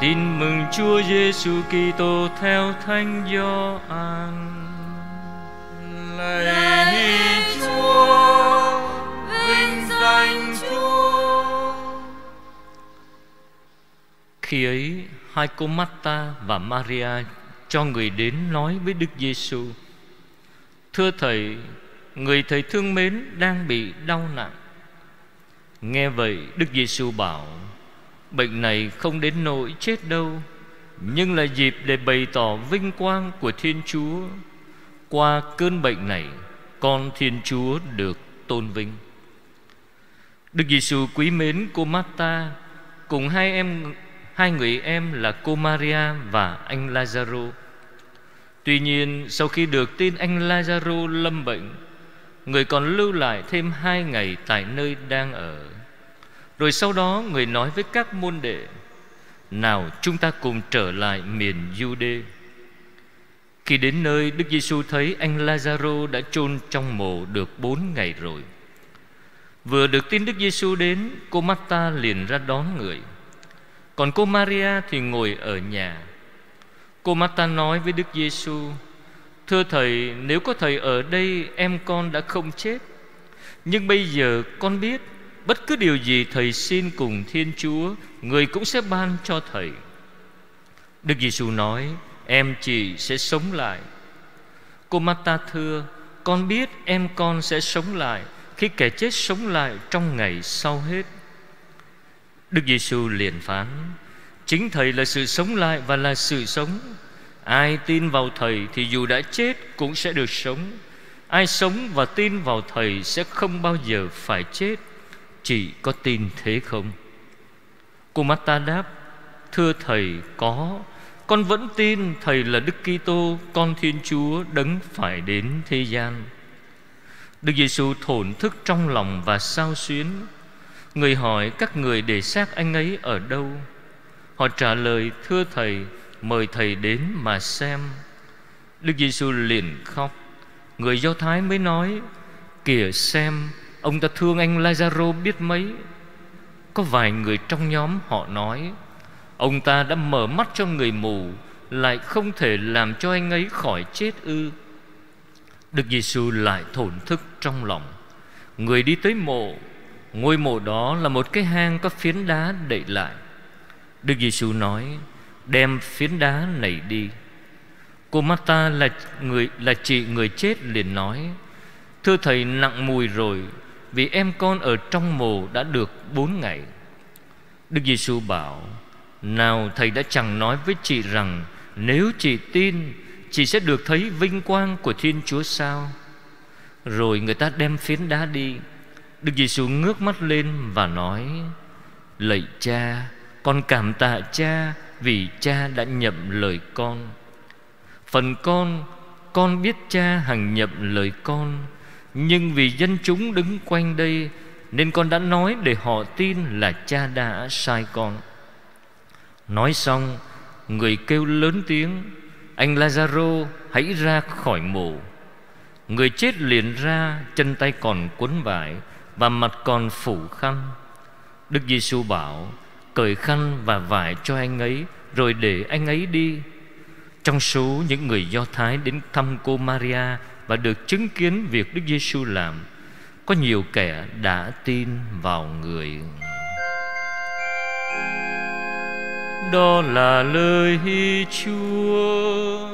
Tin mừng Chúa Giêsu Kitô theo Thánh Gioan. Lạy Chúa, vinh danh Chúa. Khi ấy, hai cô Marta và Maria cho người đến nói với Đức Giêsu: Thưa thầy, người thầy thương mến đang bị đau nặng. Nghe vậy, Đức Giêsu bảo: Bệnh này không đến nỗi chết đâu, Nhưng là dịp để bày tỏ vinh quang của Thiên Chúa. Qua cơn bệnh này, Con Thiên Chúa được tôn vinh. Đức Giêsu quý mến cô Marta Cùng hai em, hai người em là cô Maria và anh Lazaro. Tuy nhiên, sau khi được tin anh Lazaro lâm bệnh, Người còn lưu lại thêm hai ngày tại nơi đang ở rồi sau đó người nói với các môn đệ, Nào chúng ta cùng trở lại miền Jude. Khi đến nơi, Đức Giêsu thấy anh Lazaro đã chôn trong mồ được bốn ngày rồi. Vừa được tin Đức Giêsu đến, Cô Marta liền ra đón người. Còn cô Maria thì ngồi ở nhà. Cô Marta nói với Đức Giêsu, Thưa Thầy, Nếu có Thầy ở đây, Em con đã không chết. Nhưng bây giờ con biết Bất cứ điều gì thầy xin cùng Thiên Chúa, Người cũng sẽ ban cho thầy. Đức Giêsu nói, Em chị sẽ sống lại. Cô mata thưa, Con biết em con sẽ sống lại Khi kẻ chết sống lại trong ngày sau hết. Đức Giêsu liền phán, Chính Thầy là sự sống lại và là sự sống. Ai tin vào Thầy thì dù đã chết cũng sẽ được sống. Ai sống và tin vào Thầy sẽ không bao giờ phải chết. Chị có tin thế không? Cô mata đáp, Thưa thầy, có. Con vẫn tin thầy là Đức Kitô, Con Thiên Chúa đấng phải đến thế gian. Đức Giêsu thổn thức trong lòng và sao xuyến. Người hỏi, các người để xác anh ấy ở đâu? Họ trả lời, Thưa thầy, Mời thầy đến mà xem. Đức Giêsu liền khóc. Người Do Thái mới nói, Kìa xem Ông ta thương anh Lazaro biết mấy. Có vài người trong nhóm họ nói, Ông ta đã mở mắt cho người mù, Lại không thể làm cho anh ấy khỏi chết ư. Đức Giêsu lại thổn thức trong lòng. Người đi tới mộ, Ngôi mộ đó là một cái hang có phiến đá đậy lại. Đức Giêsu nói, Đem phiến đá này đi. Cô Marta là người, là chị người chết liền nói, Thưa thầy, nặng mùi rồi vì em con ở trong mồ đã được bốn ngày. Đức Giêsu bảo, Nào, thầy đã chẳng nói với chị rằng, Nếu chị tin, Chị sẽ được thấy vinh quang của Thiên Chúa sao? Rồi người ta đem phiến đá đi. Đức Giêsu ngước mắt lên và nói, Lạy cha, Con cảm tạ cha Vì cha đã nhậm lời con. Phần con Con biết cha hằng nhậm lời con nhưng vì dân chúng đứng quanh đây, Nên con đã nói để họ tin là cha đã sai con. Nói xong, Người kêu lớn tiếng, Anh Lazaro, hãy ra khỏi mộ. Người chết liền ra, Chân tay còn quấn vải Và mặt còn phủ khăn. Đức Giêsu bảo, Cởi khăn và vải cho anh ấy, Rồi để anh ấy đi. Trong số những người Do Thái đến thăm cô Maria và được chứng kiến việc Đức Giêsu làm, có nhiều kẻ đã tin vào người. Đó là lời Chúa.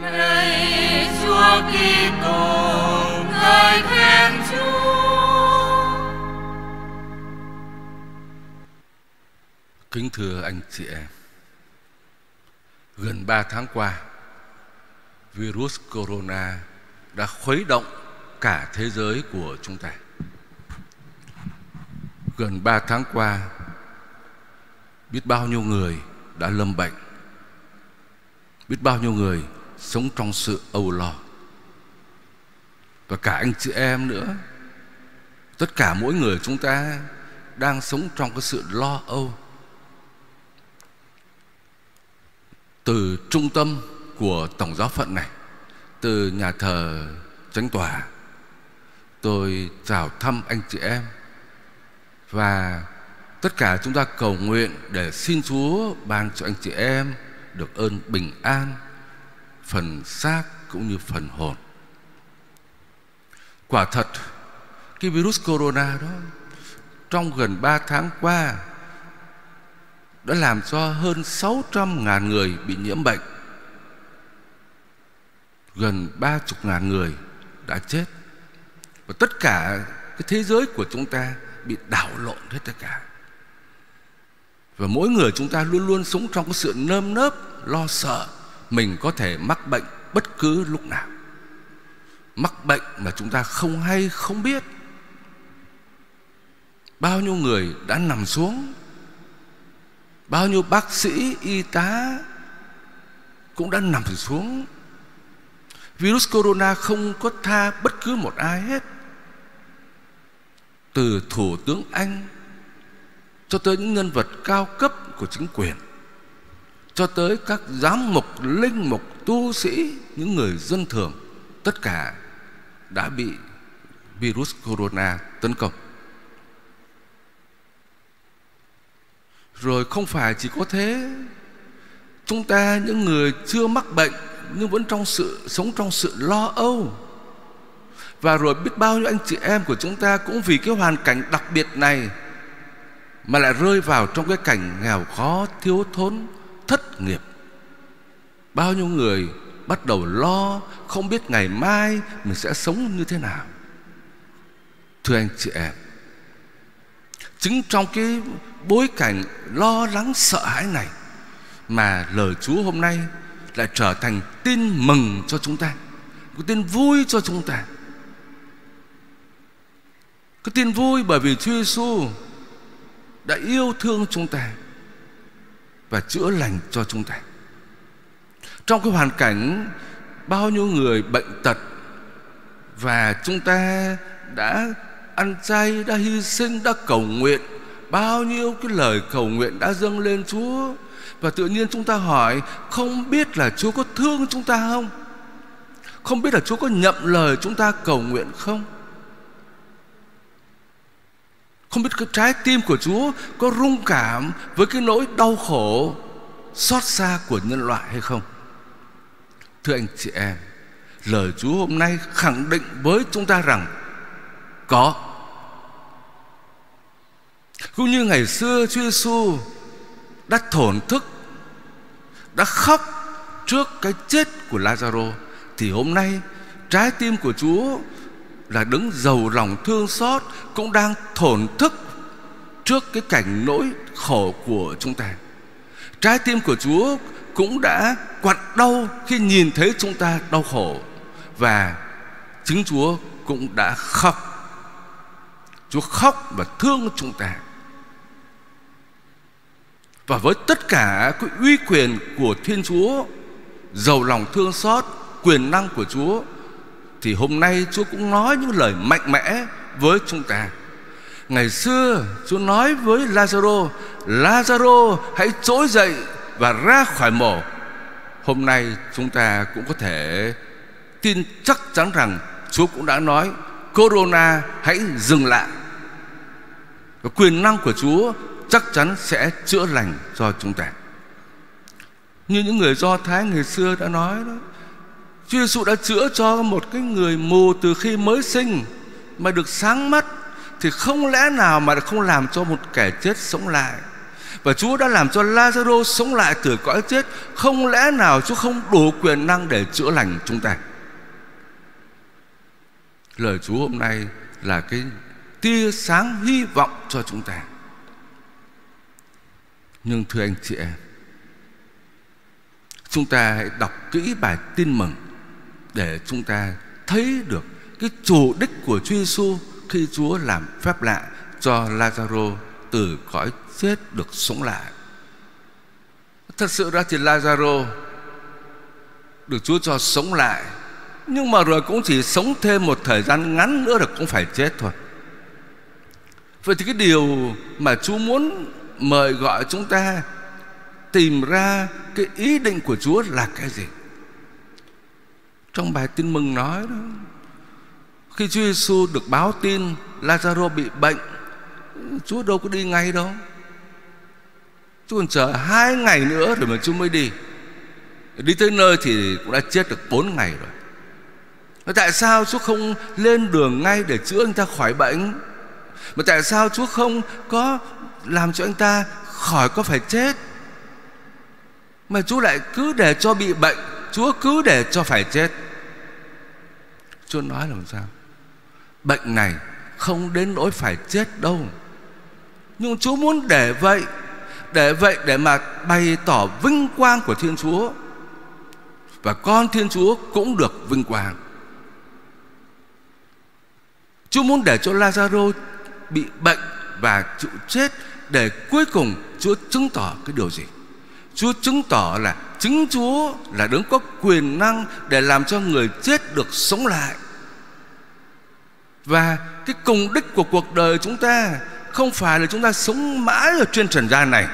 Lạy Chúa Kitô lời khen Chúa. Kính thưa anh chị em, Gần ba tháng qua virus corona đã khuấy động cả thế giới của chúng ta. Gần 3 tháng qua, biết bao nhiêu người đã lâm bệnh, biết bao nhiêu người sống trong sự âu lo. Và cả anh chị em nữa, tất cả mỗi người chúng ta đang sống trong cái sự lo âu. Từ trung tâm của tổng giáo phận này từ nhà thờ chánh tòa tôi chào thăm anh chị em và Tất cả chúng ta cầu nguyện để xin Chúa ban cho anh chị em được ơn bình an, phần xác cũng như phần hồn. Quả thật, cái virus corona đó trong gần 3 tháng qua đã làm cho hơn 600.000 người bị nhiễm bệnh. Gần 30.000 người đã chết. Và tất cả cái thế giới của chúng ta bị đảo lộn hết tất cả. Và mỗi người chúng ta luôn luôn sống trong cái sự nơm nớp, lo sợ mình có thể mắc bệnh bất cứ lúc nào. Mắc bệnh mà chúng ta không hay không biết. Bao nhiêu người đã nằm xuống Bao nhiêu bác sĩ, y tá Cũng đã nằm xuống Virus corona không có tha bất cứ một ai hết. Từ Thủ tướng Anh Cho tới những nhân vật cao cấp của chính quyền Cho tới các giám mục, linh mục, tu sĩ Những người dân thường Tất cả đã bị virus corona tấn công. Rồi không phải chỉ có thế Chúng ta những người chưa mắc bệnh nhưng vẫn trong sự sống trong sự lo âu. Và rồi biết bao nhiêu anh chị em của chúng ta Cũng vì cái hoàn cảnh đặc biệt này Mà lại rơi vào trong cái cảnh nghèo khó Thiếu thốn, thất nghiệp. Bao nhiêu người bắt đầu lo Không biết ngày mai mình sẽ sống như thế nào. Thưa anh chị em Chính trong cái bối cảnh lo lắng sợ hãi này mà lời Chúa hôm nay lại trở thành tin mừng cho chúng ta, cái tin vui cho chúng ta. Cái tin vui bởi vì Chúa Giêsu đã yêu thương chúng ta và chữa lành cho chúng ta. Trong cái hoàn cảnh bao nhiêu người bệnh tật và chúng ta đã ăn chay, đã hy sinh, đã cầu nguyện Bao nhiêu cái lời cầu nguyện đã dâng lên Chúa và tự nhiên chúng ta hỏi, Không biết là Chúa có thương chúng ta không? Không biết là Chúa có nhậm lời chúng ta cầu nguyện không? Không biết cái trái tim của Chúa Có rung cảm với cái nỗi đau khổ, Xót xa của nhân loại hay không? Thưa anh chị em, Lời Chúa hôm nay khẳng định với chúng ta rằng Có. Cũng như ngày xưa Chúa Giêsu đã thổn thức, đã khóc trước cái chết của Lazaro, thì hôm nay trái tim của Chúa là đứng giàu lòng thương xót, cũng đang thổn thức trước cái cảnh nỗi khổ của chúng ta. Trái tim của Chúa cũng đã quặn đau khi nhìn thấy chúng ta đau khổ, và chính Chúa cũng đã khóc. Chúa khóc và thương chúng ta. Và với tất cả cái uy quyền của Thiên Chúa, Giàu lòng thương xót, Quyền năng của Chúa, Thì hôm nay Chúa cũng nói những lời mạnh mẽ với chúng ta. Ngày xưa, Chúa nói với Lazaro Lazaro, hãy trỗi dậy và ra khỏi mổ Hôm nay chúng ta cũng có thể tin chắc chắn rằng Chúa cũng đã nói, Corona, hãy dừng lại. Và quyền năng của Chúa chắc chắn sẽ chữa lành cho chúng ta. Như những người do thái ngày xưa đã nói đó, Chúa Giêsu đã chữa cho một cái người mù từ khi mới sinh mà được sáng mắt, thì không lẽ nào mà không làm cho một kẻ chết sống lại? Và Chúa đã làm cho Lazaro sống lại từ cõi chết. Không lẽ nào Chúa không đủ quyền năng để chữa lành chúng ta? Lời Chúa hôm nay là cái tia sáng hy vọng cho chúng ta nhưng thưa anh chị em, Chúng ta hãy đọc kỹ bài tin mừng Để chúng ta thấy được Cái chủ đích của Chúa Giêsu Khi Chúa làm phép lạ Cho Lazaro từ cõi chết được sống lại. Thật sự ra thì Lazaro Được Chúa cho sống lại, Nhưng mà rồi cũng chỉ sống thêm một thời gian ngắn nữa là cũng phải chết thôi. Vậy thì cái điều mà Chúa muốn mời gọi chúng ta tìm ra cái ý định của Chúa là cái gì. Trong bài tin mừng nói đó, khi Chúa Giêsu được báo tin Lazaro bị bệnh, Chúa đâu có đi ngay đâu. Chúa còn chờ hai ngày nữa rồi mà Chúa mới đi Đi tới nơi thì cũng đã chết được bốn ngày rồi Mà tại sao Chúa không lên đường ngay để chữa anh ta khỏi bệnh Mà tại sao Chúa không có làm cho anh ta khỏi có phải chết. Mà Chúa lại cứ để cho bị bệnh, Chúa cứ để cho phải chết. Chúa nói làm sao? Bệnh này không đến nỗi phải chết đâu. Nhưng Chúa muốn để vậy Để vậy để mà bày tỏ vinh quang của Thiên Chúa. Và con Thiên Chúa cũng được vinh quang. Chúa muốn để cho Lazaro bị bệnh và chịu chết để cuối cùng Chúa chứng tỏ cái điều gì Chúa chứng tỏ là chính Chúa là đấng có quyền năng để làm cho người chết được sống lại. Và cái cùng đích của cuộc đời chúng ta không phải là chúng ta sống mãi ở trên trần gian này.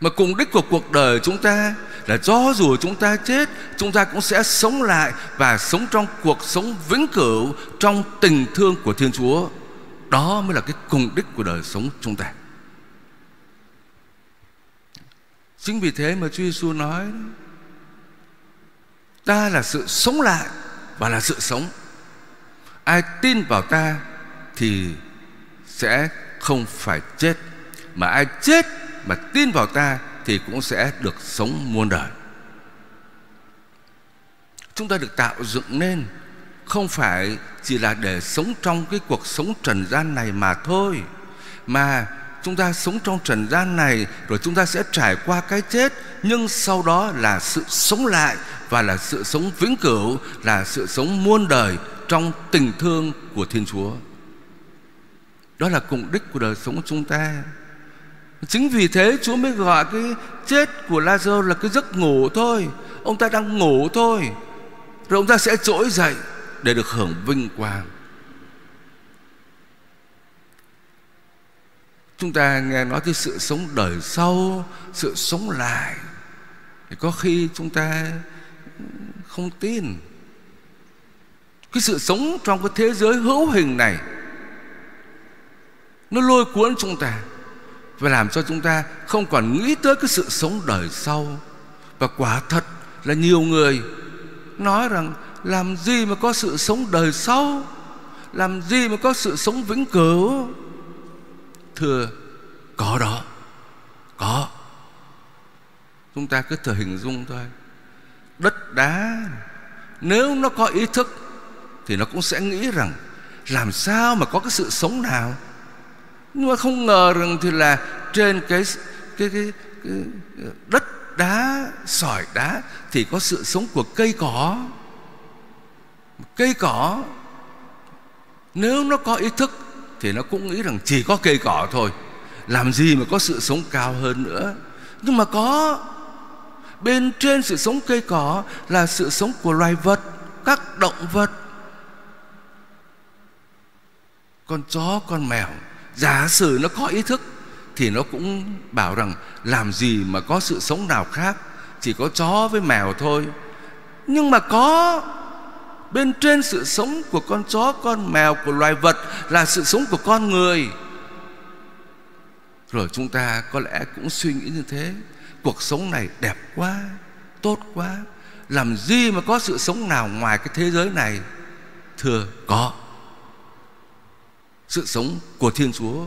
Mà cùng đích của cuộc đời chúng ta là do dù chúng ta chết, chúng ta cũng sẽ sống lại và sống trong cuộc sống vĩnh cửu trong tình thương của Thiên Chúa. Đó mới là cái cùng đích của đời sống chúng ta. Chính vì thế mà Chúa Giêsu nói Ta là sự sống lại và là sự sống. Ai tin vào ta thì sẽ không phải chết, mà ai chết mà tin vào ta thì cũng sẽ được sống muôn đời. Chúng ta được tạo dựng nên không phải chỉ là để sống trong cái cuộc sống trần gian này mà thôi, mà chúng ta sống trong trần gian này rồi chúng ta sẽ trải qua cái chết nhưng sau đó là sự sống lại và là sự sống vĩnh cửu là sự sống muôn đời trong tình thương của Thiên Chúa. Đó là cùng đích của đời sống của chúng ta. Chính vì thế Chúa mới gọi cái chết của Lazarus là cái giấc ngủ thôi. Ông ta đang ngủ thôi. Rồi ông ta sẽ trỗi dậy để được hưởng vinh quang. Chúng ta nghe nói cái sự sống đời sau, Sự sống lại, Thì có khi chúng ta không tin Cái sự sống trong cái thế giới hữu hình này, Nó lôi cuốn chúng ta Và làm cho chúng ta không còn nghĩ tới cái sự sống đời sau Và quả thật là nhiều người Nói rằng làm gì mà có sự sống đời sau? Làm gì mà có sự sống vĩnh cửu? Thưa Có đó. Có. Chúng ta cứ thử hình dung thôi. Đất đá Nếu nó có ý thức Thì nó cũng sẽ nghĩ rằng Làm sao mà có cái sự sống nào? Nhưng mà không ngờ rằng Thì là trên cái cái, cái, cái đất đá sỏi đá Thì có sự sống của cây cỏ. Cây cỏ, Nếu nó có ý thức thì nó cũng nghĩ rằng chỉ có cây cỏ thôi. Làm gì mà có sự sống cao hơn nữa? Nhưng mà có. Bên trên sự sống cây cỏ là sự sống của loài vật, các động vật. Con chó, con mèo, giả sử nó có ý thức thì nó cũng bảo rằng làm gì mà có sự sống nào khác, chỉ có chó với mèo thôi. Nhưng mà có. Bên trên sự sống của con chó, con mèo, của loài vật Là sự sống của con người. Rồi chúng ta có lẽ cũng suy nghĩ như thế Cuộc sống này đẹp quá Tốt quá Làm gì mà có sự sống nào ngoài cái thế giới này? Thưa có. Sự sống của Thiên Chúa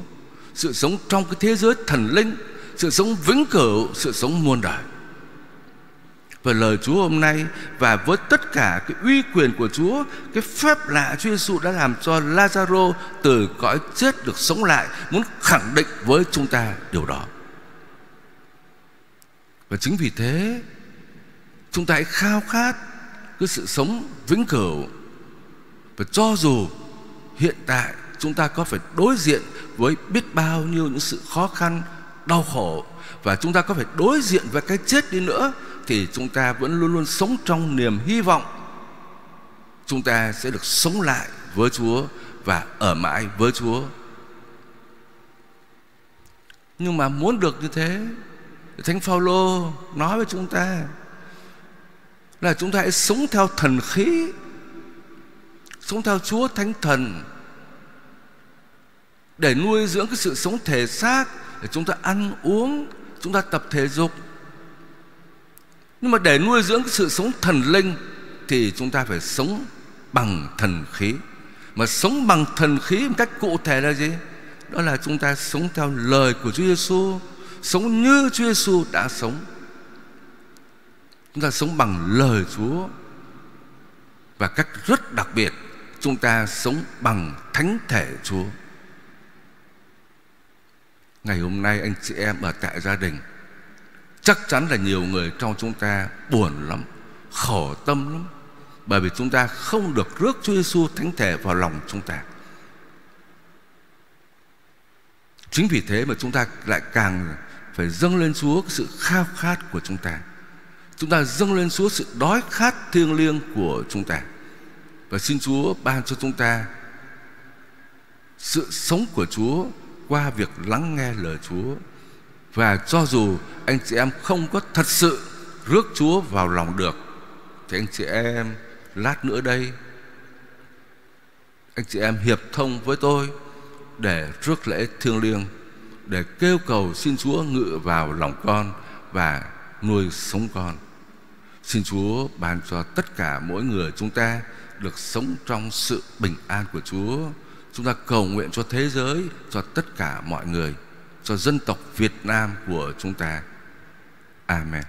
Sự sống trong cái thế giới thần linh Sự sống vĩnh cửu Sự sống muôn đời và lời Chúa hôm nay và với tất cả cái uy quyền của Chúa, cái phép lạ Chúa Giêsu đã làm cho Lazaro từ cõi chết được sống lại, muốn khẳng định với chúng ta điều đó. Và chính vì thế, chúng ta hãy khao khát cái sự sống vĩnh cửu. Và cho dù hiện tại chúng ta có phải đối diện với biết bao nhiêu những sự khó khăn, đau khổ và chúng ta có phải đối diện với cái chết đi nữa thì chúng ta vẫn luôn luôn sống trong niềm hy vọng chúng ta sẽ được sống lại với Chúa và ở mãi với Chúa. Nhưng mà muốn được như thế, Thánh Phaolô nói với chúng ta là chúng ta hãy sống theo thần khí, sống theo Chúa Thánh Thần để nuôi dưỡng cái sự sống thể xác để chúng ta ăn uống, chúng ta tập thể dục. Nhưng mà để nuôi dưỡng cái sự sống thần linh thì chúng ta phải sống bằng thần khí. Mà sống bằng thần khí một cách cụ thể là gì? Đó là chúng ta sống theo lời của Chúa Giêsu sống như Chúa Giêsu đã sống. Chúng ta sống bằng lời Chúa. Và cách rất đặc biệt, chúng ta sống bằng thánh thể Chúa ngày hôm nay anh chị em ở tại gia đình, chắc chắn là nhiều người trong chúng ta buồn lắm, khổ tâm lắm. Bởi vì chúng ta không được rước Chúa Giêsu thánh thể vào lòng chúng ta. Chính vì thế mà chúng ta lại càng phải dâng lên Chúa sự khao khát của chúng ta. Chúng ta dâng lên Chúa sự đói khát thiêng liêng của chúng ta. Và xin Chúa ban cho chúng ta sự sống của Chúa qua việc lắng nghe lời Chúa và cho dù anh chị em không có thật sự rước Chúa vào lòng được, thì anh chị em, lát nữa đây, anh chị em hiệp thông với tôi để rước lễ thiêng liêng, để kêu cầu xin Chúa ngự vào lòng con và nuôi sống con. Xin Chúa ban cho tất cả mỗi người chúng ta được sống trong sự bình an của Chúa. Chúng ta cầu nguyện cho thế giới, cho tất cả mọi người, cho dân tộc Việt Nam của chúng ta. Amen.